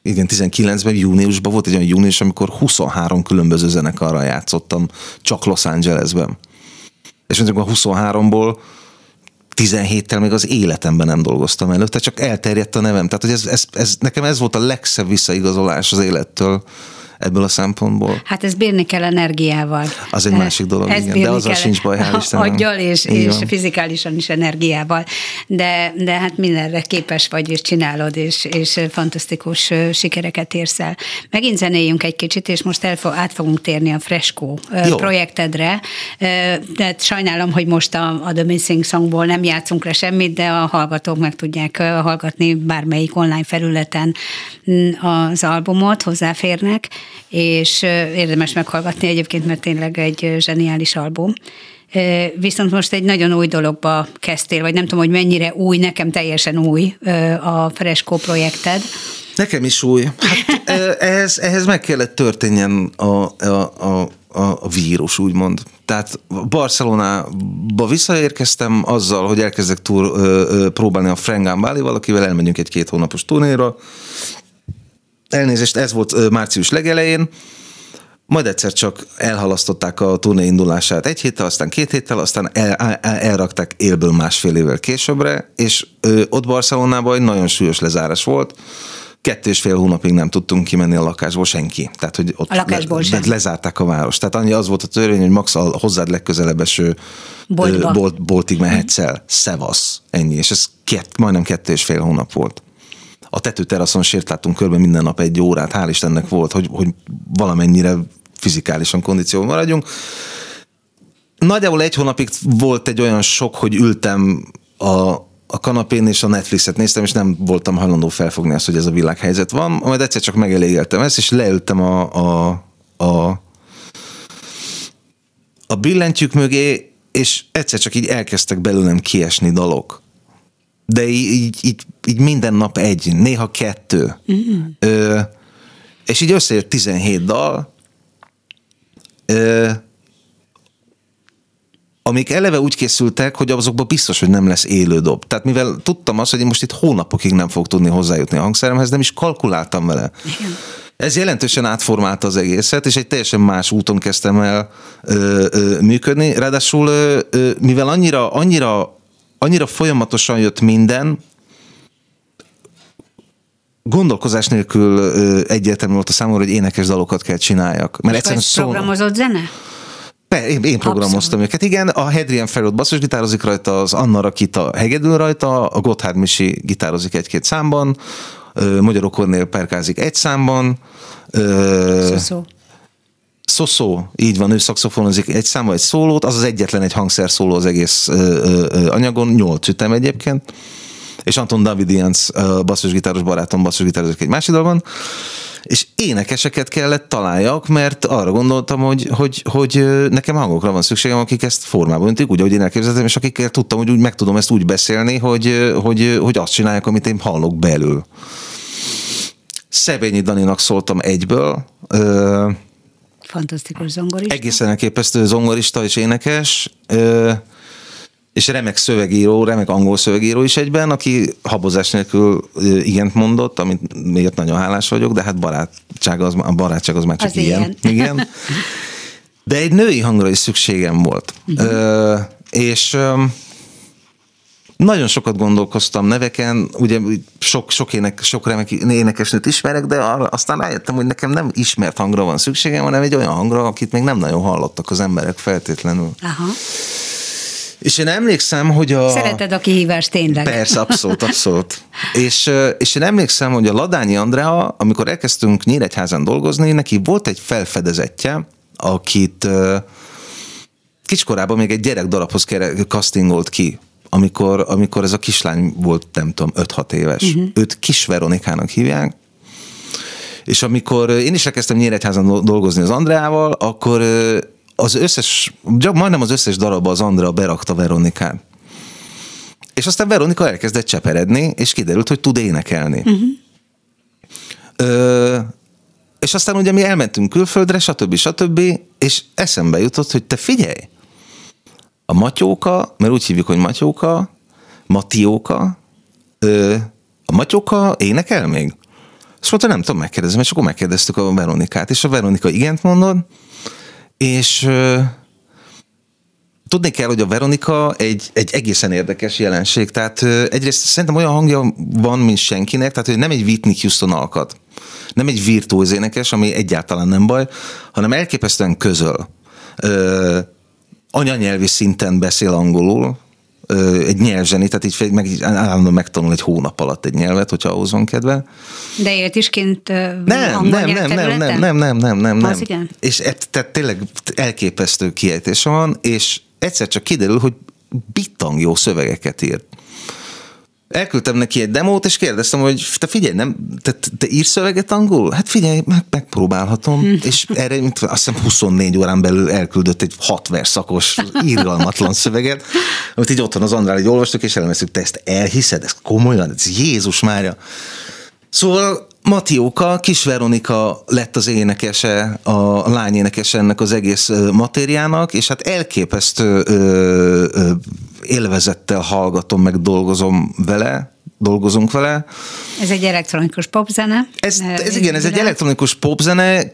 igen, 19-ben, júniusban volt egy olyan június, amikor 23 különböző zenekarral játszottam, csak Los Angelesben. És mondjuk a 23-ból 17-tel még az életemben nem dolgoztam előtte, csak elterjedt a nevem. Tehát, hogy ez, ez, ez, nekem ez volt a legszebb visszaigazolás az élettől ebből a szempontból. Hát ez bírni kell energiával. Az egy másik dolog, Ez igen, de azzal kell sincs baj, hál' Istennek. Aggyal és, és fizikálisan is energiával. De, de hát mindenre képes vagy, és csinálod, és, és fantasztikus sikereket érsz el. Megint zenéljünk egy kicsit, és most el, át fogunk térni a Fresco Jó. projektedre. De sajnálom, hogy most a, a The Missing Songból nem játszunk le semmit, de a hallgatók meg tudják hallgatni bármelyik online felületen mm, az albumot, hozzáférnek, és érdemes meghallgatni egyébként, mert tényleg egy zseniális album. Viszont most egy nagyon új dologba kezdtél, vagy nem tudom, hogy mennyire új, nekem teljesen új a Fresco projekted. Nekem is új. Hát eh, ehhez, ehhez meg kellett történjen a, a, a, a, a vírus, úgymond. Tehát Barcelonába visszaérkeztem azzal, hogy elkezdek túr, ö, ö, próbálni a Frank Gambálival, akivel elmegyünk egy két hónapos turnéra. Elnézést, ez volt március legelején. Majd egyszer csak elhalasztották a turné indulását egy héttel, aztán két héttel, aztán el, el, elrakták élből másfél évvel későbbre, és ö, ott Barcelonában egy nagyon súlyos lezárás volt. Kettő és fél hónapig nem tudtunk kimenni a lakásból senki. Tehát, hogy ott A lakásból sem. lezárták a várost. Tehát annyi az volt a törvény, hogy max a hozzád legközelebb eső bolt, boltig mehetsz el. Szevasz. Ennyi. És ez kett, majdnem kettő és fél hónap volt. A tetőteraszon sétáltunk körbe minden nap egy órát, hál' Istennek volt, hogy, hogy valamennyire fizikálisan kondícióban maradjunk. Nagyjából egy hónapig volt egy olyan sok, hogy ültem a, a kanapén és a Netflixet néztem, és nem voltam hajlandó felfogni azt, hogy ez a világhelyzet van. Majd egyszer csak megelégeltem ezt, és leültem a, a, a, a billentyűk mögé, és egyszer csak így elkezdtek belőlem kiesni dalok. De így, így, így, minden nap egy, néha kettő. Mm. Ö, és így összejött 17 dal, ö, amik eleve úgy készültek, hogy azokban biztos, hogy nem lesz élő dob. Tehát mivel tudtam azt, hogy én most itt hónapokig nem fog tudni hozzájutni a hangszeremhez, nem is kalkuláltam vele. Igen. Ez jelentősen átformálta az egészet, és egy teljesen más úton kezdtem el ö, ö, működni. Ráadásul, ö, ö, mivel annyira, annyira, annyira folyamatosan jött minden, gondolkozás nélkül egyértelmű volt a számomra, hogy énekes dalokat kell csináljak. Mert egyszerűen szól... programozott zene? Be, én, én programoztam Abszolút. őket. Igen, a Hedrian Ferrot basszusgitározik rajta, az Anna Rakita hegedül rajta, a Gotthard Misi gitározik egy-két számban, Magyar Okornél perkázik egy számban, ö, Szó. Szoszó, így van, ő szakszofonozik egy számba, egy szólót, az az egyetlen egy hangszer szóló az egész ö, ö, anyagon, nyolc ütem egyébként, és Anton Davidians basszusgitáros barátom basszusgitározik egy másik dalban, és énekeseket kellett találjak, mert arra gondoltam, hogy, hogy, hogy nekem hangokra van szükségem, akik ezt formába öntik, úgy, ahogy én elképzeltem, és akikkel tudtam, hogy úgy meg tudom ezt úgy beszélni, hogy, hogy, hogy azt csinálják, amit én hallok belül. Szebényi Daninak szóltam egyből, ö, Fantasztikus zongorista. egészen elképesztő zongorista és énekes, és remek szövegíró, remek angol szövegíró is egyben, aki habozás nélkül igent mondott, amit miért nagyon hálás vagyok, de hát barátság az, a barátság az már csak Az ilyen. ilyen. Igen. De egy női hangra is szükségem volt. Ö, és nagyon sokat gondolkoztam neveken, ugye sok, sok, ének, sok remek énekesnőt ismerek, de arra aztán rájöttem, hogy nekem nem ismert hangra van szükségem, hanem egy olyan hangra, akit még nem nagyon hallottak az emberek feltétlenül. Aha. És én emlékszem, hogy a... Szereted a kihívást tényleg. Persze, abszolút, abszolút. és, és én emlékszem, hogy a Ladányi Andrea, amikor elkezdtünk Nyíregyházan dolgozni, neki volt egy felfedezetje, akit kiskorában még egy gyerek darabhoz castingolt ki, amikor, amikor ez a kislány volt, nem tudom, 5-6 éves. Uh-huh. Őt Kis Veronikának hívják, és amikor én is elkezdtem Nyíregyházan dol- dolgozni az Andreával, akkor az összes, majdnem az összes darabba az Andrea berakta Veronikát. És aztán Veronika elkezdett cseperedni, és kiderült, hogy tud énekelni. Uh-huh. Ö, és aztán ugye mi elmentünk külföldre, stb. stb. És eszembe jutott, hogy te figyelj, a Matyóka, mert úgy hívjuk, hogy Matyóka, Matióka, ö, a Matyóka énekel még? Azt mondta, nem tudom, megkérdezem, és akkor megkérdeztük a Veronikát, és a Veronika igent mondott, és ö, tudni kell, hogy a Veronika egy, egy egészen érdekes jelenség. Tehát ö, egyrészt szerintem olyan hangja van, mint senkinek, tehát hogy nem egy Whitney Houston alkat, nem egy virtuóz énekes, ami egyáltalán nem baj, hanem elképesztően közöl. Ö, anyanyelvi szinten beszél angolul, egy nyelvzseni, tehát így meg, állandóan megtanul egy hónap alatt egy nyelvet, hogyha ahhoz van kedve. De élt is kint Nem, nem, nem, nem, nem, nem, nem, nem, nem, nem. Igen? És et, tehát tényleg elképesztő kiejtése van, és egyszer csak kiderül, hogy bitang jó szövegeket írt. Elküldtem neki egy demót, és kérdeztem, hogy te figyelj, nem, te, te írsz szöveget angolul? Hát figyelj, meg, megpróbálhatom. Hm. és erre mint azt hiszem 24 órán belül elküldött egy hat verszakos, írgalmatlan szöveget, amit így otthon az Andrál így olvastuk, és elemeztük, te ezt elhiszed? Ez komolyan? Ez Jézus Mária! Szóval Matióka, Kis Veronika lett az énekese, a lány énekese ennek az egész matériának, és hát elképesztő ö, ö, élvezettel hallgatom, meg dolgozom vele, dolgozunk vele. Ez egy elektronikus popzene. Ez, ez igen, ez egy elektronikus popzene,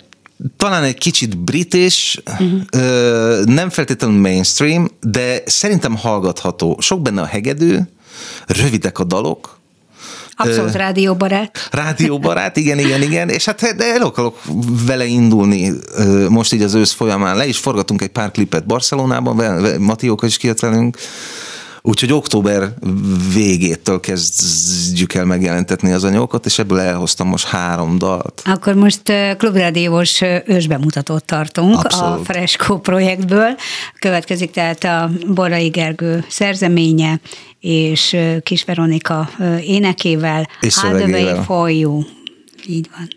talán egy kicsit brit is, Mhm. uh-huh. nem feltétlenül mainstream, de szerintem hallgatható. Sok benne a hegedű, rövidek a dalok, Abszolút rádióbarát. Rádióbarát, igen, igen, igen, és hát el akarok vele indulni most így az ősz folyamán. Le is forgatunk egy pár klipet Barcelonában, Matióka is kijött velünk, úgyhogy október végétől kezdjük el megjelentetni az anyagokat, és ebből elhoztam most három dalt. Akkor most klubrádiós ősbemutatót tartunk Abszolút. a Fresco projektből. Következik tehát a Borai Gergő szerzeménye és Kis Veronika énekével. És All the way szövegével. for you. Így van.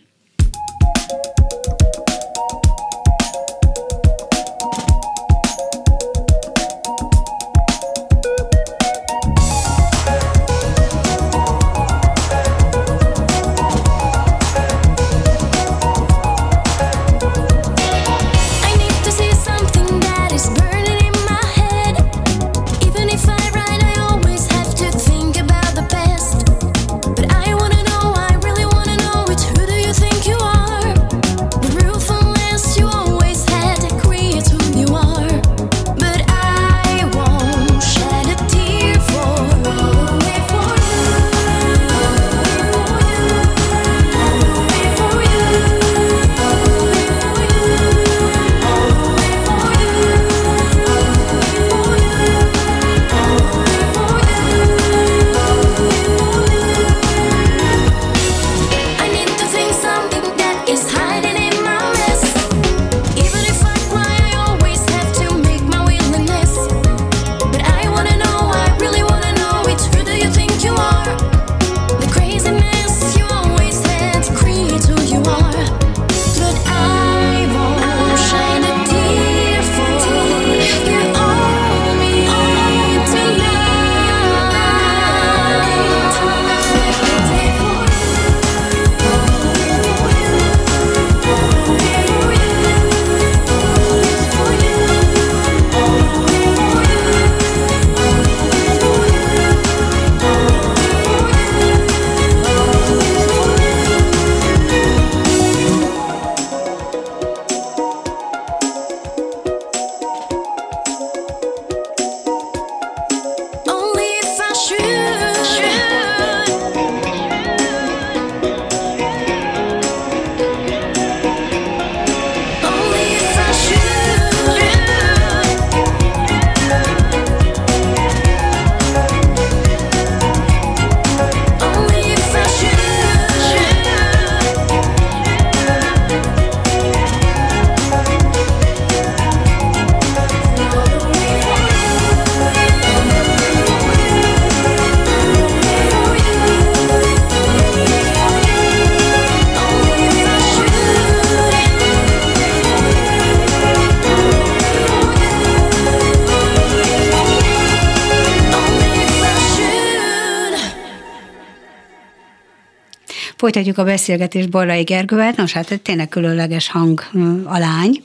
Folytatjuk a beszélgetést Borlai Gergővel. Nos, hát tényleg különleges hang a lány,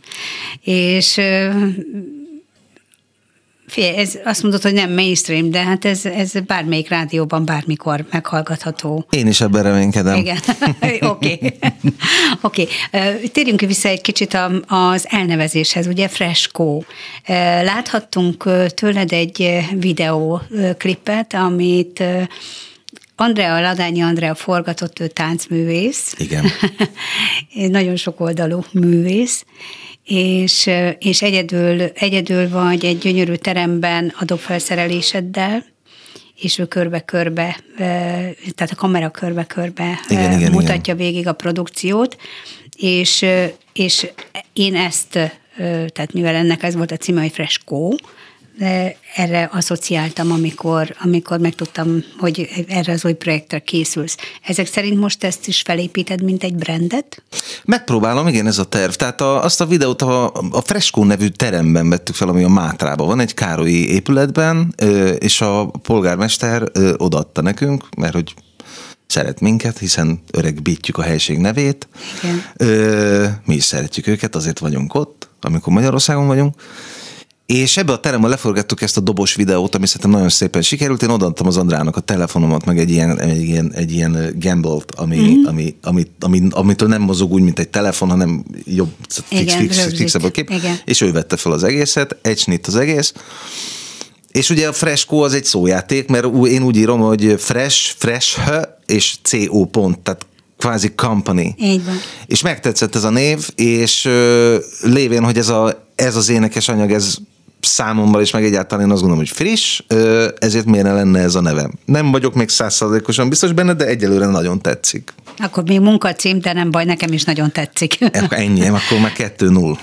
és Figyelj, ez azt mondod, hogy nem mainstream, de hát ez, ez bármelyik rádióban bármikor meghallgatható. Én is ebben reménykedem. Igen, oké. Oké, Ö, térjünk vissza egy kicsit az elnevezéshez, ugye Fresco. Láthattunk tőled egy videóklipet, amit Andrea Ladányi Andrea forgatott, ő táncművész. Igen. Nagyon sok oldalú művész, és, és egyedül, egyedül vagy egy gyönyörű teremben a dobfelszereléseddel, és ő körbe-körbe, tehát a kamera körbe-körbe Igen, igen, mutatja végig a produkciót, és, és én ezt, tehát mivel ennek ez volt a címe, hogy Fresco, de erre asszociáltam, amikor, amikor megtudtam, hogy erre az új projektre készülsz. Ezek szerint most ezt is felépíted, mint egy brandet? Megpróbálom, igen, ez a terv. Tehát a, azt a videót a, a Fresco nevű teremben vettük fel, ami a Mátrában van, egy Károlyi épületben, és a polgármester odaadta nekünk, mert hogy szeret minket, hiszen öregbítjük a helység nevét. Igen. Ö, mi is szeretjük őket, azért vagyunk ott, amikor Magyarországon vagyunk. És ebbe a teremben leforgattuk ezt a dobos videót, ami szerintem nagyon szépen sikerült. Én odaadtam az Andrának a telefonomat, meg egy ilyen, egy ilyen, egy ilyen gimbalt, ami, mm-hmm. ami, ami, ami, amitől nem mozog úgy, mint egy telefon, hanem jobb, fix, Igen, fix, fixebb a kép. Igen. És ő vette fel az egészet, egy snit az egész. És ugye a Fresco az egy szójáték, mert én úgy írom, hogy fresh, fresh, és CO pont, tehát kvázi company. Így van. És megtetszett ez a név, és lévén, hogy ez, a, ez az énekes anyag, ez számomra, és meg egyáltalán én azt gondolom, hogy friss, ezért miért ne lenne ez a nevem. Nem vagyok még százszázalékosan biztos benne, de egyelőre nagyon tetszik. Akkor még munkacím, de nem baj, nekem is nagyon tetszik. Akkor ennyi, akkor már 2-0.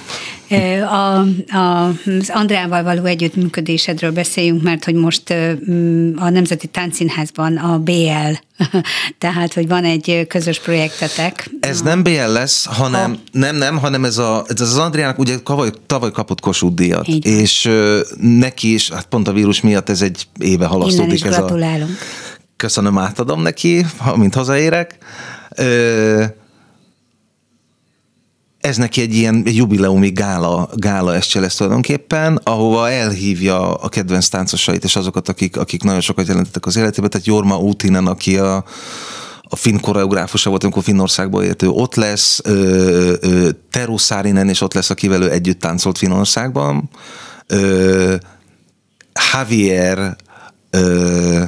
A, a, az Andrával való együttműködésedről beszéljünk, mert hogy most a Nemzeti Táncszínházban a BL, tehát hogy van egy közös projektetek. Ez nem BL lesz, hanem Ha. nem, nem, hanem ez, a, ez az Andriának ugye tavaly, tavaly kapott Kossuth díjat, Így és neki is, hát pont a vírus miatt ez egy éve Innen halasztódik is ez a, gratulálunk. köszönöm, átadom neki, mint hazaérek. Ö, ez neki egy ilyen jubileumi gála, gála estje lesz tulajdonképpen, ahova elhívja a kedvenc táncosait és azokat, akik, akik nagyon sokat jelentettek az életében, tehát Jorma Utinen, aki a, a finn koreográfusa volt, amikor Finnországba ért, ő ott lesz, Teru Saarinen is ott lesz, akivel ő együtt táncolt Finnországban, ö, Javier ö,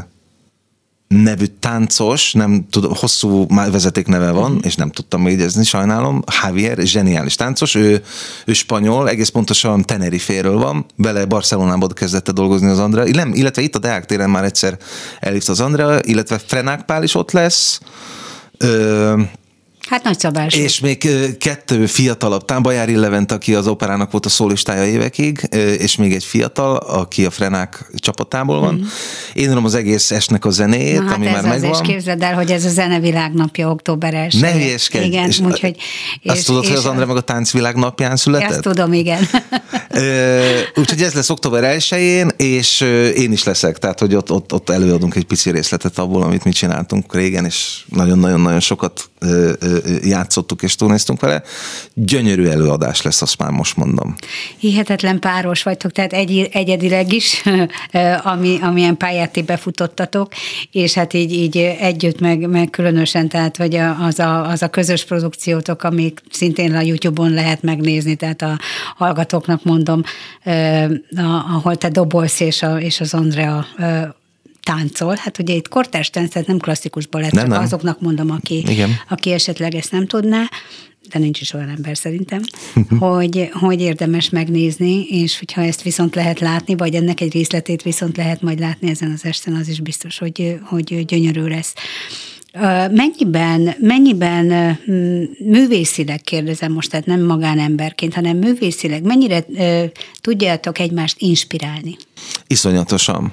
nevű táncos, nem tudom, hosszú má- vezetékneve van, Mhm. és nem tudtam megjegyezni, sajnálom. Javier, zseniális táncos, ő, ő spanyol, egész pontosan Teneriféről van, vele Barcelonában kezdett dolgozni az Andrea, illetve itt a Deák téren már egyszer elhívta az Andrea, illetve Frenák Pál is ott lesz, Ö, Hát nagy szabás. és még kettő fiatalabb, Tám Bajári Levent, aki az operának volt a szólistája évekig, és még egy fiatal, aki a Frenák csapatából van. Én írom az egész esnek a zenét, Mhm. Na, hát ami ez már az, és megvan. képzeld el, hogy ez a zenevilág napja október 1 Ne hülyeskedj! Igen, És úgyhogy... Azt tudod, hogy az André meg a táncvilág napján született? Ezt tudom, igen. Úgyhogy ez lesz október 1-én, és én is leszek, tehát hogy ott, ott, ott előadunk egy pici részletet abból, amit mi csináltunk régen, és nagyon-nagyon-nagyon sokat játszottuk és turnéztunk vele. Gyönyörű előadás lesz, azt már most mondom. Hihetetlen páros vagytok, tehát egy, egyedileg is, ami, amilyen pályát ti befutottatok, és hát így, így együtt, meg, meg különösen, tehát hogy az a, az a közös produkciótok, amik szintén a YouTube-on lehet megnézni, tehát a hallgatóknak mondom, a- ahol te dobolsz, és, a, és az Andrea táncol. Hát ugye itt kortárs tánc, tehát nem klasszikus balett, Nem, csak nem. azoknak mondom, aki, Igen. aki esetleg ezt nem tudná, de nincs is olyan ember szerintem, hogy, hogy érdemes megnézni, és hogyha ezt viszont lehet látni, vagy ennek egy részletét viszont lehet majd látni ezen az esten, az is biztos, hogy, hogy gyönyörű lesz. Mennyiben, mennyiben művészileg kérdezem most, tehát nem magánemberként, hanem művészileg, mennyire tudjátok egymást inspirálni? Iszonyatosan.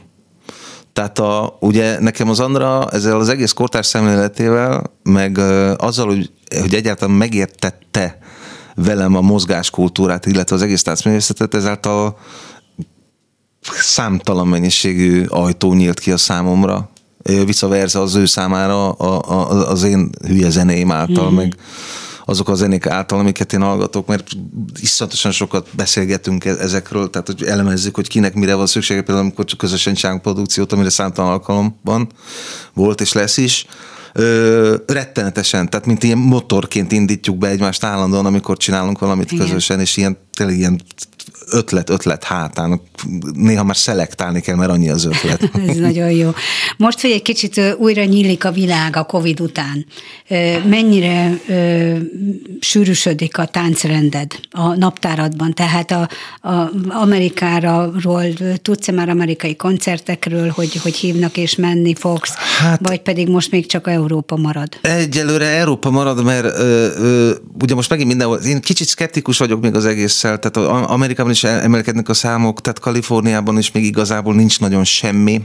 Tehát a, ugye nekem az Andra ezzel az egész kortárs szemléletével, meg azzal, hogy, hogy egyáltalán megértette velem a mozgáskultúrát, illetve az egész táncművészetet, ezáltal számtalan mennyiségű ajtó nyílt ki a számomra, vice versa az ő számára a, a, az én hülye zenéim által, mm. meg azok a zenék által, amiket én hallgatok, mert iszonyatosan sokat beszélgetünk e- ezekről, tehát hogy elemezzük, hogy kinek mire van szüksége, például amikor csak közösen csinálunk produkciót, amire számtalan alkalomban volt és lesz is, Ö, rettenetesen, tehát mint ilyen motorként indítjuk be egymást állandóan, amikor csinálunk valamit Igen. közösen, és ilyen tényleg ilyen ötlet, ötlet hátán. Néha már szelektálni kell, mert annyi az ötlet. Ez nagyon jó. Most, hogy egy kicsit újra nyílik a világ a Covid után, mennyire sűrűsödik a táncrended a naptáradban? Tehát a, a Amerikáról tudsz-e már amerikai koncertekről, hogy, hogy hívnak és menni fogsz, Hát- vagy pedig most még csak Európa marad? Egyelőre Európa marad, mert ö, ö, ugye most megint mindenhol, én kicsit szkeptikus vagyok még az egésszel, tehát Amerikában is emelkednek a számok, tehát Kaliforniában is még igazából nincs nagyon semmi.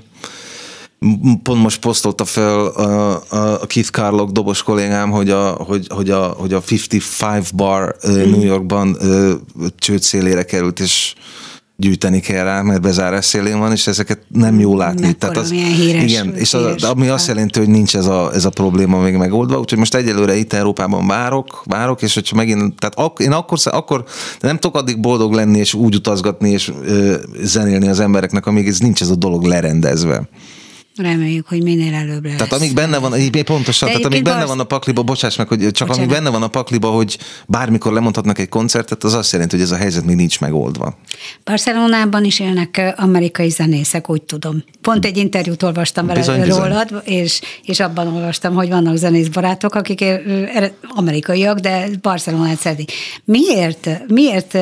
Pont most posztolta fel a, a Keith Carlock dobos kollégám, hogy a, hogy, hogy a, hogy a 55 bar ö, New Yorkban csőd szélére került, és gyűjteni kell rá, mert bezárás szélén van, és ezeket nem jó látni. Mekkora, milyen híres- igen, és az, híres ami azt jelenti, hogy nincs ez a, ez a probléma még megoldva, úgyhogy most egyelőre itt Európában várok, várok, és hogyha megint, tehát ak, én akkor, akkor nem tudok addig boldog lenni, és úgy utazgatni, és ö, zenélni az embereknek, amíg ez nincs ez a dolog lerendezve. Reméljük, hogy minél előbb lesz. Tehát amíg benne van, így pontosan, De tehát amíg benne Barc- van a pakliba, bocsáss meg, hogy csak Bocsánat. amíg benne van a pakliba, hogy bármikor lemondhatnak egy koncertet, az azt jelenti, hogy ez a helyzet még nincs megoldva. Barcelonában is élnek amerikai zenészek, úgy tudom. Pont egy interjút olvastam vele Bizony, bizony. rólad, és, és abban olvastam, hogy vannak zenész barátok, akik amerikaiak, de Barcelonát szeretik. Miért, miért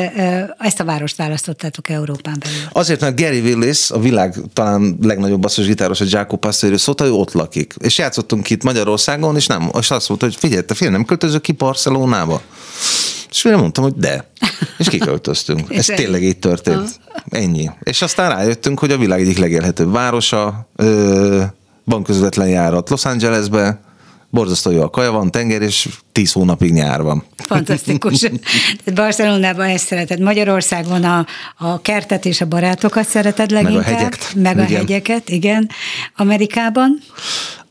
ezt a várost választottátok Európán belül? Azért, mert Gary Willis, a világ talán legnagyobb basszusgitáros, a Jaco Pastorius szóta, ő ott lakik. És játszottunk itt Magyarországon, és nem, és azt mondta, hogy figyelj, te fél nem költözök ki Barcelonába? És én mondtam, hogy de. És kiköltöztünk. Ez tényleg így történt. Ennyi. És aztán rájöttünk, hogy a világ egyik legélhetőbb városa, ö, van közvetlen járat Los Angelesbe, borzasztó jó a kaja, van tenger, és tíz hónapig nyár van. Fantasztikus. Tehát Barcelonában ezt szereted. Magyarországon a, a kertet és a barátokat szereted leginkább. hegyeket. Meg a Igen. hegyeket, igen. Amerikában?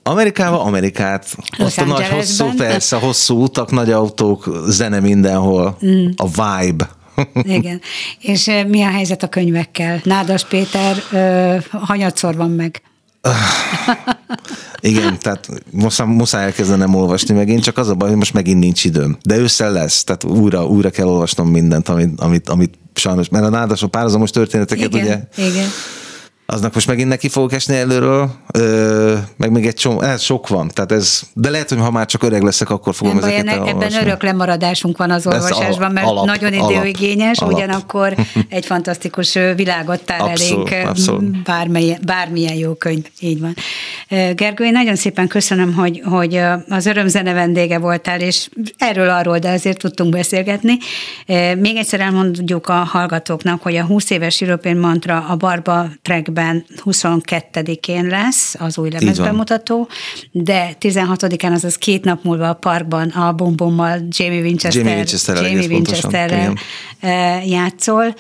Amerikába, Amerikát. Los Azt a nagy hosszú, persze, hosszú utak, nagy autók, zene mindenhol. Mm. A vibe. Igen. És ö, mi a helyzet a könyvekkel? Nádas Péter ö, hanyatszor van meg. Igen, tehát most muszáj elkezdenem olvasni megint, csak az a baj, hogy most megint nincs időm. De ősszel lesz, tehát újra, újra kell olvasnom mindent, amit, amit, amit sajnos, mert a nádasok párhuzamos történeteket, Igen, ugye, igen. Aznak most megint neki fogok esni előről, ö, meg még egy csomó, ez sok van, tehát ez, de lehet, hogy ha már csak öreg leszek, akkor fogom Nem baj, ezeket ennek, ebben örök lemaradásunk van az olvasásban, mert alap, nagyon időigényes, alap. ugyanakkor egy fantasztikus világot tár Abszolút, elénk, abszolút. Bármilyen, bármilyen jó könyv, így van. Gergő, én nagyon szépen köszönöm, hogy, hogy az örömzene vendége voltál, és erről arról, de azért tudtunk beszélgetni. Még egyszer elmondjuk a hallgatóknak, hogy a 20 éves European Mantra a Barba Trackben 22-én lesz az új lemezbemutató, de 16-án, azaz két nap múlva a parkban a Bombommal Jamie Winchester, Jamie Winchesterrel, Jamie igen. eh, játszol,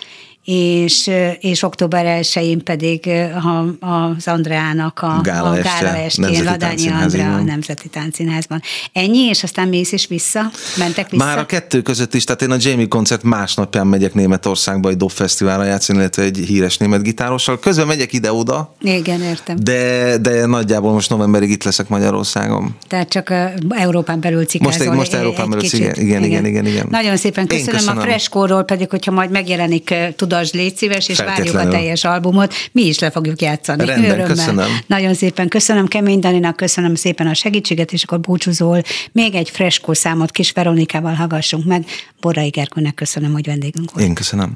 és, és október 1-én pedig a- az Andreának a Gála a gála estén, Ladányi így a. Nemzeti Táncszínházban. Ennyi, és aztán mész is vissza? Mentek vissza? Már a kettő között is, tehát én a Jamie koncert másnapján megyek Németországba egy dobfesztiválra játszani, illetve egy híres német gitárossal. Közben megyek ide-oda, Igen, értem. de, de nagyjából most novemberig itt leszek Magyarországon. Tehát csak Európán belül cikázol. Most most Európán belül igen, igen, igen, igen, igen. Nagyon szépen köszönöm, köszönöm. a Freskóról pedig, hogyha majd megjelenik, uh, tudasd, légy szíves, és várjuk a teljes albumot, mi is le fogjuk játszani. Rendben, Örömmel. köszönöm. Nagyon szépen köszönöm Kemény Daninak, köszönöm szépen a segítséget, és akkor búcsúzol. Még egy Freskó számot Kis Veronikával hallgassunk meg. Borai Gergőnek köszönöm, hogy vendégünk volt. Én köszönöm.